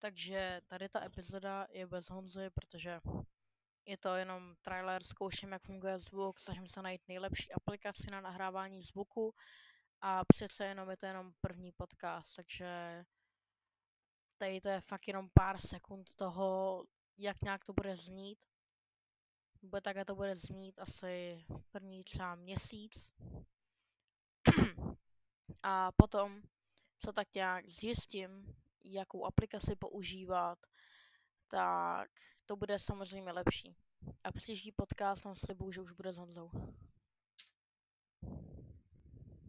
Takže tady ta epizoda je bez Honzy, protože je to jenom trailer, zkouším, jak funguje zvuk, snažím se najít nejlepší aplikaci na nahrávání zvuku a přece jenom je to jenom první podcast, takže tady to je fakt jenom pár sekund toho, jak nějak to bude znít. Bude také to bude znít asi první třeba měsíc. a potom, co tak nějak zjistím, jakou aplikaci používat, tak to bude samozřejmě lepší. A příští podcast mám s sebou, že už bude s Honzou.